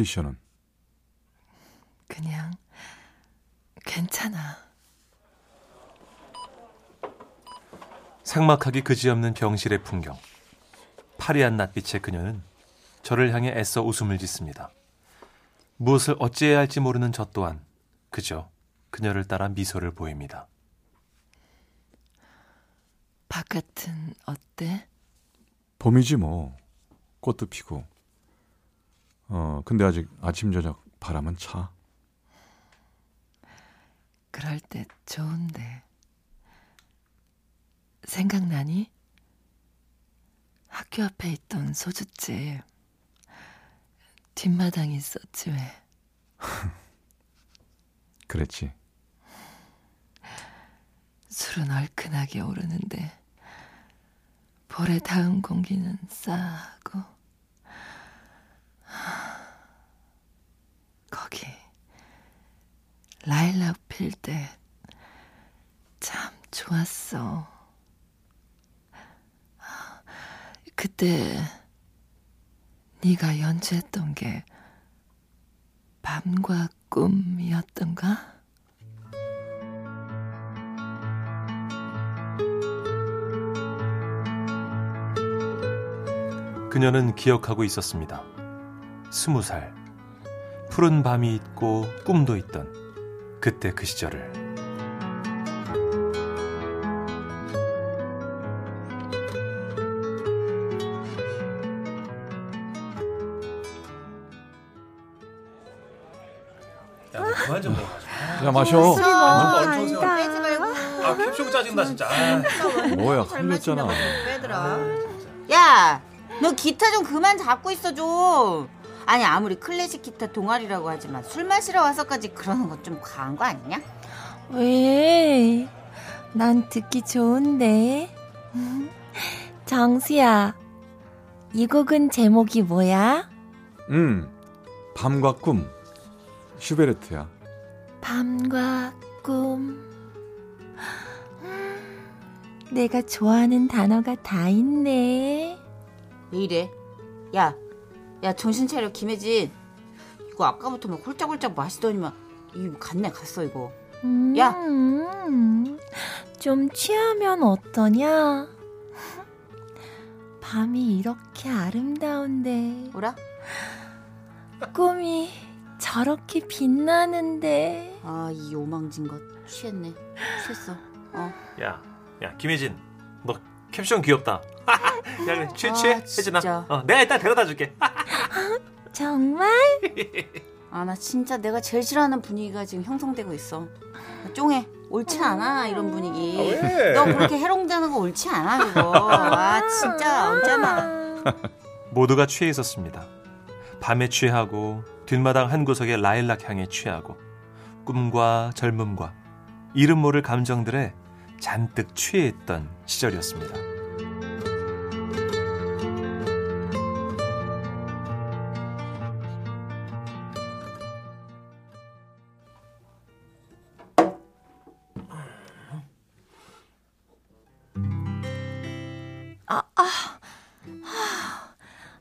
컨디션은 그냥 괜찮아. 상막하기 그지없는 병실의 풍경. 파리한 낯빛의 그녀는 저를 향해 애써 웃음을 짓습니다. 무엇을 어찌해야 할지 모르는 저 또한 그저 그녀를 따라 미소를 보입니다. 바깥은 어때? 봄이지 뭐 꽃도 피고 어 근데 아직 아침 저녁 바람은 차 그럴 때 좋은데. 생각나니? 학교 앞에 있던 소주집. 뒷마당에 있었지 왜. 그랬지 술은 얼큰하게 오르는데 볼에 닿은 공기는 싸하고 거기 라일락 필 때 참 좋았어. 그때 네가 연주했던 게 밤과 꿈이었던가? 그녀는 기억하고 있었습니다. 스무 살. 푸른 밤이 있고 꿈도 있던 그때 그 시절을. 야, 너 그만 좀 먹어. 야 마셔 술이 아. 빼지 말고. 아, 캡쇼 짜증나 진짜. 아. 뭐야 잘 흘렸잖아 마신다고 빼더라. 야, 너 기타 좀 그만 잡고 있어 좀. 아니 아무리 클래식 기타 동아리라고 하지만 술 마시러 와서까지 그러는 건 좀 과한 거 아니냐? 왜? 난 듣기 좋은데. 정수야, 이 곡은 제목이 뭐야? 음 밤과 꿈 슈베르트야 밤과 꿈. 음, 내가 좋아하는 단어가 다 있네. 왜 이래? 야, 야 정신 차려 김혜진. 이거 아까부터 막 홀짝홀짝 마시더니만 이거 갔네 갔어 이거. 음, 야. 좀 취하면 어떠냐? 밤이 이렇게 아름다운데 뭐라? 꿈이 저렇게 빛나는데 아 이 오망진 것 취했네. 취했어. 어. 야, 야, 김혜진, 너 캡션 귀엽다. 야, 그래, 취해, 취해, 아, 혜진아. 어, 내가 일단 데려다 줄게. 정말 아 나 진짜 내가 제일 싫어하는 분위기가 지금 형성되고 있어. 나 쫑해. 옳지 않아 이런 분위기. 너 그렇게 해롱되는 거 옳지 않아 그거. 아 진짜 없잖아. 모두가 취해 있었습니다. 밤에 취하고 뒷마당 한 구석에 라일락 향에 취하고 꿈과 젊음과 이름 모를 감정들에 잔뜩 취해 있던 시절이었습니다.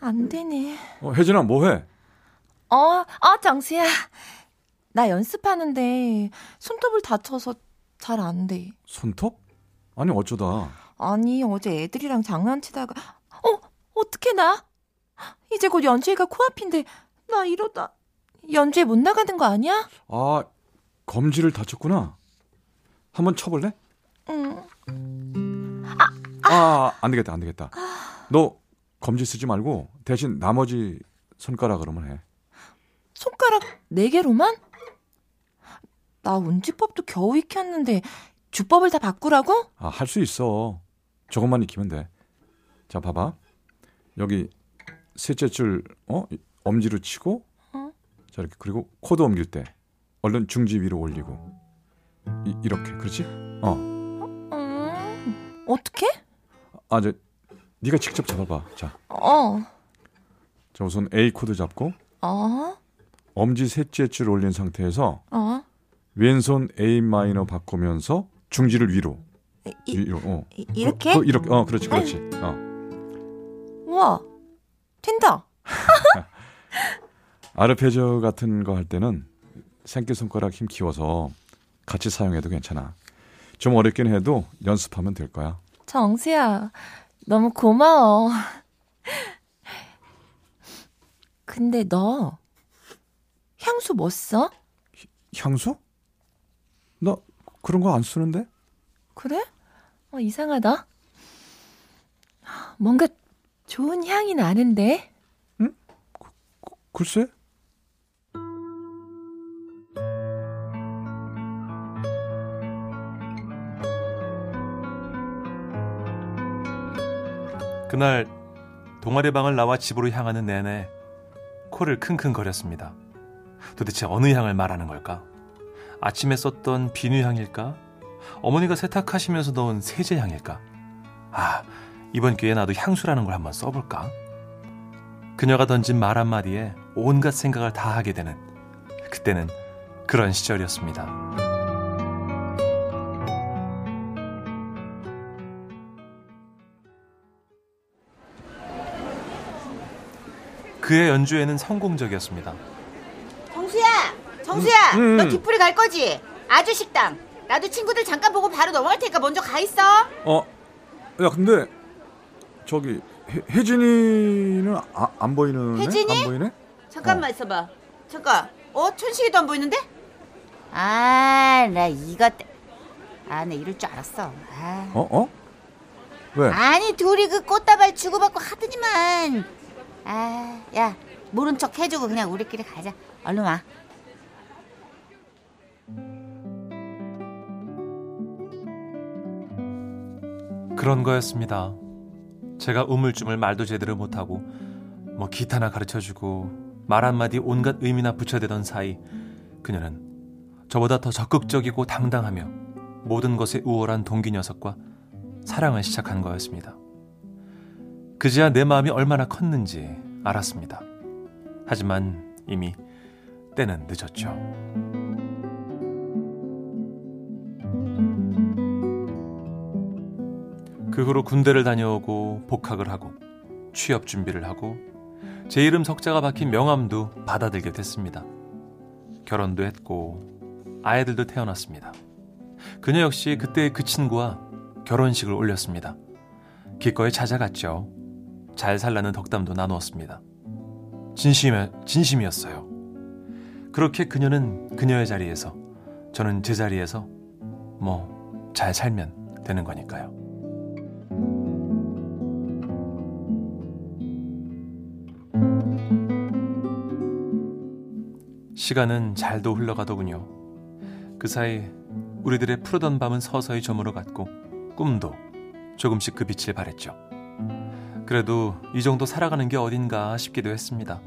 안 되네. 어, 혜진아 뭐 해 어, 어, 정수야. 나 연습하는데 손톱을 다쳐서 잘 안 돼. 손톱? 아니 어쩌다 아니, 어제 애들이랑 장난치다가, 어, 어떻게 나? 이제 곧 연주회가 코앞인데, 나 이러다 연주회 못 나가는 거 아니야? 아 검지를 다쳤구나 한번 쳐볼래? 응. 아, 안 되겠다, 안 되겠다. 너 검지 쓰지 말고 대신 나머지 손가락으로만 해. 손가락 네 개로만? 나 운지법도 겨우 익혔는데 주법을 다 바꾸라고? 아, 할 수 있어. 조금만 익히면 돼. 자, 봐봐. 여기 셋째 줄, 어? 이- 엄지로 치고, 어? 자, 이렇게. 그리고 코드 옮길 때, 얼른 중지 위로 올리고. 이, 이렇게. 그렇지? 어. 음, 어떻게? 아, 저, 네가 직접 잡아봐. 자, 어, 자, 우선 A 코드 잡고, 어, 엄지 셋째 줄 올린 상태에서 어. 왼손 A 마이너 바꾸면서 중지를 위로. 이, 위로. 어. 이, 이렇게? 그, 이렇게. 어, 그렇지, 그렇지. 어. 우와, 된다. 아르페지오 같은 거 할 때는 생기 손가락 힘 키워서 같이 사용해도 괜찮아. 좀 어렵긴 해도 연습하면 될 거야. 정수야, 너무 고마워. 근데 너 향수 뭐 써? 향수? 나 그런 거 안 쓰는데? 그래? 어, 이상하다. 뭔가 좋은 향이 나는데. 글쎄? 그날 동아리 방을 나와 집으로 향하는 내내 코를 킁킁거렸습니다. 도대체 어느 향을 말하는 걸까? 아침에 썼던 비누 향일까? 어머니가 세탁하시면서 넣은 세제 향일까? 아, 이번 기회에 나도 향수라는 걸 한번 써볼까? 그녀가 던진 말 한마디에 온갖 생각을 다 하게 되는 그때는 그런 시절이었습니다. 그의 연주에는 성공적이었습니다. 정수야, 정수야, 음, 음. 너 뒷풀이 갈 거지? 아주 식당. 나도 친구들 잠깐 보고 바로 넘어갈 테니까 먼저 가 있어. 어, 야, 근데 저기 혜, 혜진이는 아, 안 보이는 애? 혜진이? 안 보이네? 잠깐만 있어봐. 잠깐. 어, 춘식이도 안 보이는데? 아, 나 이것. 때- 아, 나 이럴 줄 알았어. 아. 어, 어? 왜? 아니 둘이 그 꽃다발 주고받고 하더니만 아 야 모른 척 해주고 그냥 우리끼리 가자 얼른 와 그런 거였습니다. 제가 우물쭈물 말도 제대로 못하고 뭐 기타나 가르쳐주고 말 한마디 온갖 의미나 붙여대던 사이 그녀는 저보다 더 적극적이고 당당하며 모든 것에 우월한 동기 녀석과 사랑을 시작한 거였습니다. 그제야 내 마음이 얼마나 컸는지 알았습니다. 하지만 이미 때는 늦었죠. 그 후로 군대를 다녀오고 복학을 하고 취업 준비를 하고 제 이름 석자가 박힌 명함도 받아들게 됐습니다. 결혼도 했고 아이들도 태어났습니다. 그녀 역시 그때 그 친구와 결혼식을 올렸습니다. 기꺼이 찾아갔죠. 잘 살라는 덕담도 나누었습니다. 진심, 진심이었어요. 그렇게 그녀는 그녀의 자리에서 저는 제 자리에서 뭐 잘 살면 되는 거니까요. 시간은 잘도 흘러가더군요. 그 사이 우리들의 푸르던 밤은 서서히 저물어 갔고 꿈도 조금씩 그 빛을 발했죠. 그래도 이 정도 살아가는 게 어딘가 싶기도 했습니다.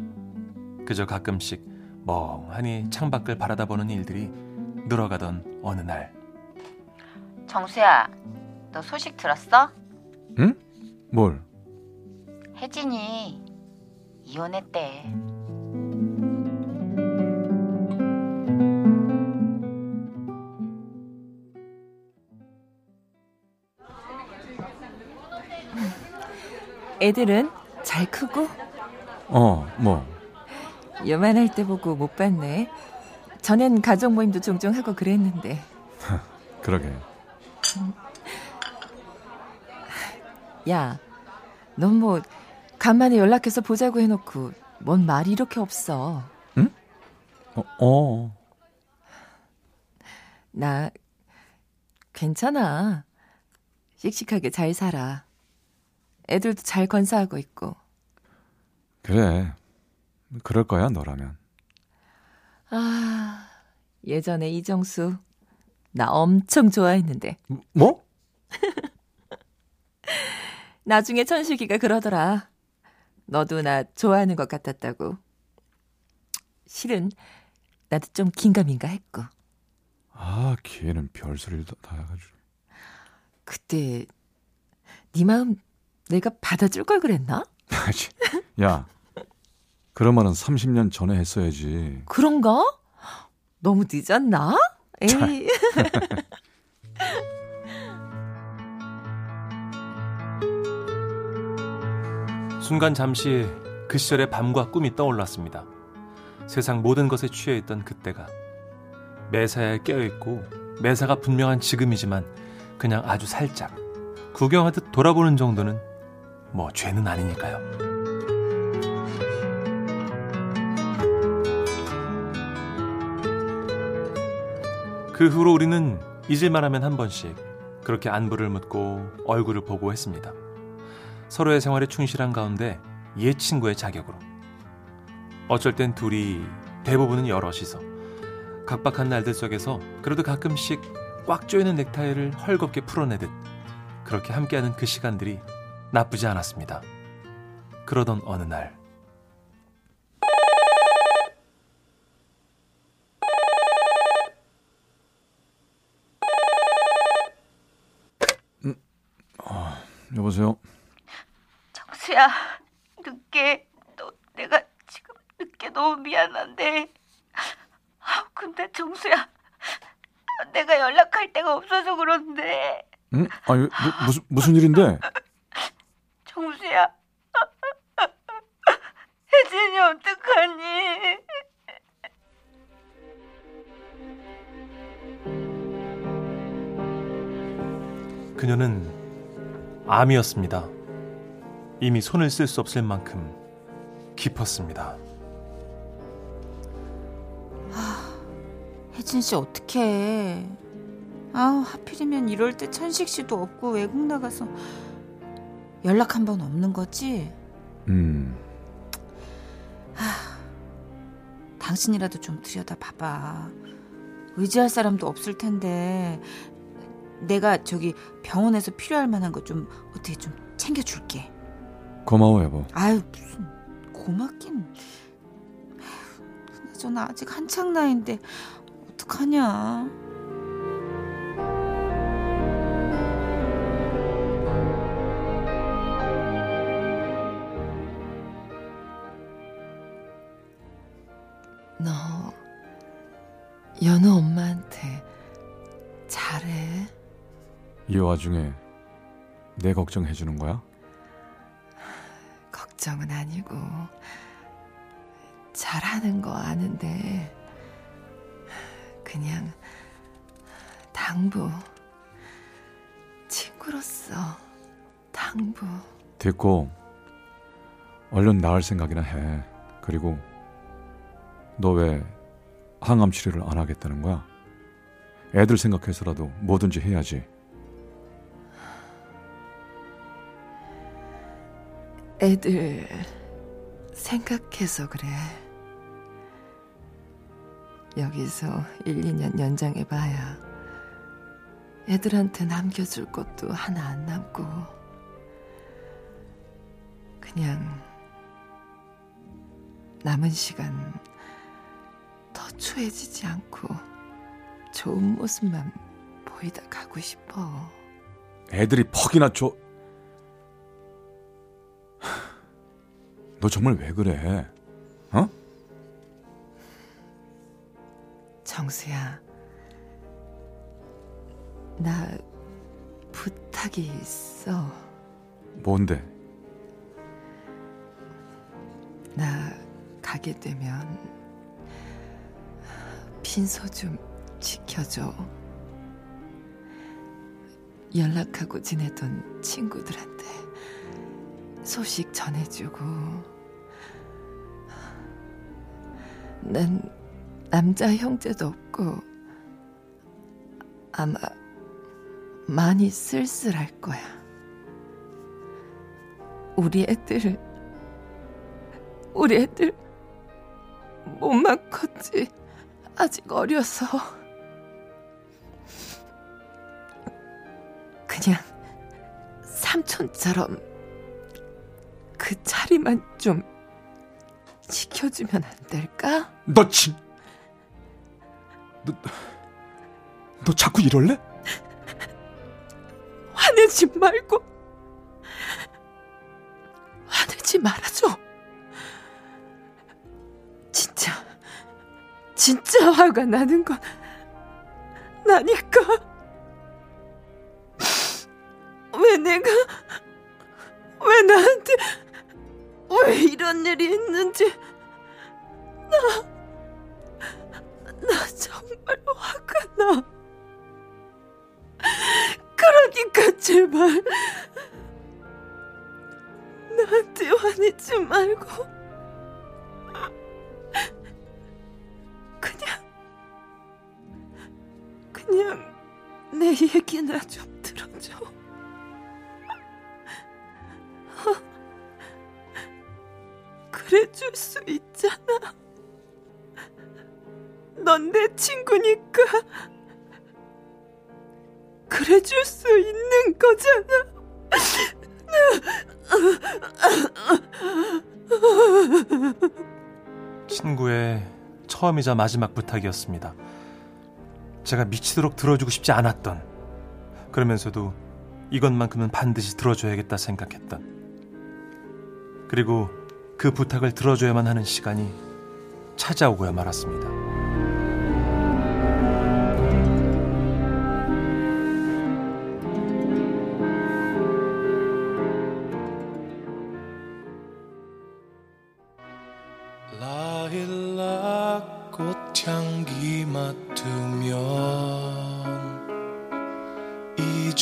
그저 가끔씩 멍하니 창밖을 바라다 보는 일들이 늘어가던 어느 날 정수야 너 소식 들었어? 응? 뭘? 혜진이 이혼했대 애들은 잘 크고 어, 뭐. 요만할 때 보고 못 봤네. 전엔 가족 모임도 종종 하고 그랬는데. 그러게. 야, 넌 뭐 간만에 연락해서 보자고 해놓고 뭔 말이 이렇게 없어. 어, 어. 나 괜찮아. 씩씩하게 잘 살아. 애들도 잘 건사하고 있고. 그래. 그럴 거야, 너라면. 아, 예전에 이정수. 나 엄청 좋아했는데. 뭐? 나중에 천식이가 그러더라. 너도 나 좋아하는 것 같았다고. 실은 나도 좀 긴가민가 했고. 아, 걔는 별소리를 다, 다 해가지고. 그때 네 마음 내가 받아줄 걸 그랬나? 야, 그런 말은 30년 전에 했어야지. 그런가? 너무 늦었나? 에이. 순간 잠시 그 시절의 밤과 꿈이 떠올랐습니다. 세상 모든 것에 취해 있던 그때가 매사에 깨어 있고 매사가 분명한 지금이지만 그냥 아주 살짝 구경하듯 돌아보는 정도는 뭐 죄는 아니니까요. 그 후로 우리는 잊을만 하면 한 번씩 그렇게 안부를 묻고 얼굴을 보고 했습니다. 서로의 생활에 충실한 가운데 옛 친구의 자격으로. 어쩔 땐 둘이 대부분은 여럿이서 각박한 날들 속에서 그래도 가끔씩 꽉 조이는 넥타이를 헐겁게 풀어내듯 그렇게 함께하는 그 시간들이 나쁘지 않았습니다. 그러던 어느 날 여보세요? 정수야, 늦게 너 내가 지금 늦게 너무 미안한데. 아, 근데 정수야, 내가 연락할 데가 없어서 그런데. 응? 아니, 뭐, 무슨, 무슨 일인데? 정수야, 혜진이 어떡하니? 그녀는 암이었습니다. 이미 손을 쓸 수 없을 만큼 깊었습니다. 혜진 씨 어떡해. 아, 하필이면 이럴 때 천식 씨도 없고 외국 나가서 연락 한 번 없는 거지? 음, 당신이라도 좀 들여다 봐봐. 의지할 사람도 없을 텐데 내가 저기 병원에서 필요할 만한 거 좀 어떻게 좀 챙겨줄게. 고마워, 여보. 아유 무슨 고맙긴. 그나저나 아직 한창 나이인데 어떡하냐. 너 연우 엄마한테 잘해. 이 와중에 내 걱정해 주는 거야? 걱정은 아니고 잘하는 거 아는데 그냥 당부 친구로서 당부 됐고, 얼른 나을 생각이나 해. 그리고, 너 왜 항암 치료를 안 하겠다는 거야? 애들 생각해서라도 뭐든지 해야지. 애들 생각해서 그래. 여기서 1, 2년 연장해봐야 애들한테 남겨줄 것도 하나 안 남고 그냥 남은 시간 더 추해지지 않고 좋은 모습만 보이다 가고 싶어. 애들이 퍽이나 줘. 너 정말 왜 그래? 어? 정수야, 나 부탁이 있어. 뭔데? 나 가게 되면 빈소 좀 지켜줘. 연락하고 지내던 친구들한테 소식 전해주고. 난 남자 형제도 없고 아마 많이 쓸쓸할 거야. 우리 애들, 우리 애들 몸만 컸지. 아직 어려서. 그냥 삼촌처럼 그 자리만 좀 지켜주면 안 될까? 너 진, 너, 너 자꾸 이럴래? 화내지 말고 화내지 말아줘. 진짜 화가 나는 건 나니까. 왜 내가 왜 나한테 왜 이런 일이 있는지 나 나 정말 화가 나. 그러니까 제발 나한테 화내지 말고 얘기나 좀 들어줘. 그래 줄 수 있잖아. 넌 내 친구니까. 그래 줄 수 있는 거잖아. 친구의 처음이자 마지막 부탁이었습니다. 제가 미치도록 들어주고 싶지 않았던, 그러면서도 이것만큼은 반드시 들어줘야겠다 생각했던, 그리고 그 부탁을 들어줘야만 하는 시간이 찾아오고야 말았습니다.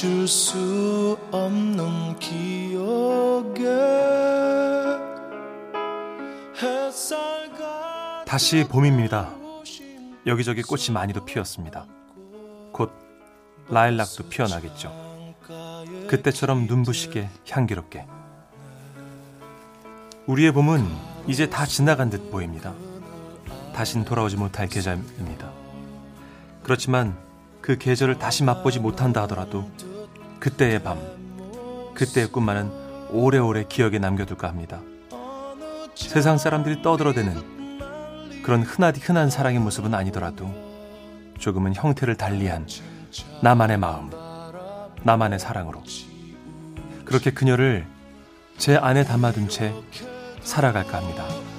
잊을 수 없는 기억에 다시 봄입니다. 여기저기 꽃이 많이도 피었습니다. 곧 라일락도 피어나겠죠. 그때처럼 눈부시게 향기롭게. 우리의 봄은 이제 다 지나간 듯 보입니다. 다신 돌아오지 못할 계절입니다. 그렇지만 그 계절을 다시 맛보지 못한다 하더라도 그때의 밤, 그때의 꿈만은 오래오래 기억에 남겨둘까 합니다. 세상 사람들이 떠들어대는 그런 흔하디 흔한 사랑의 모습은 아니더라도 조금은 형태를 달리한 나만의 마음, 나만의 사랑으로 그렇게 그녀를 제 안에 담아둔 채 살아갈까 합니다.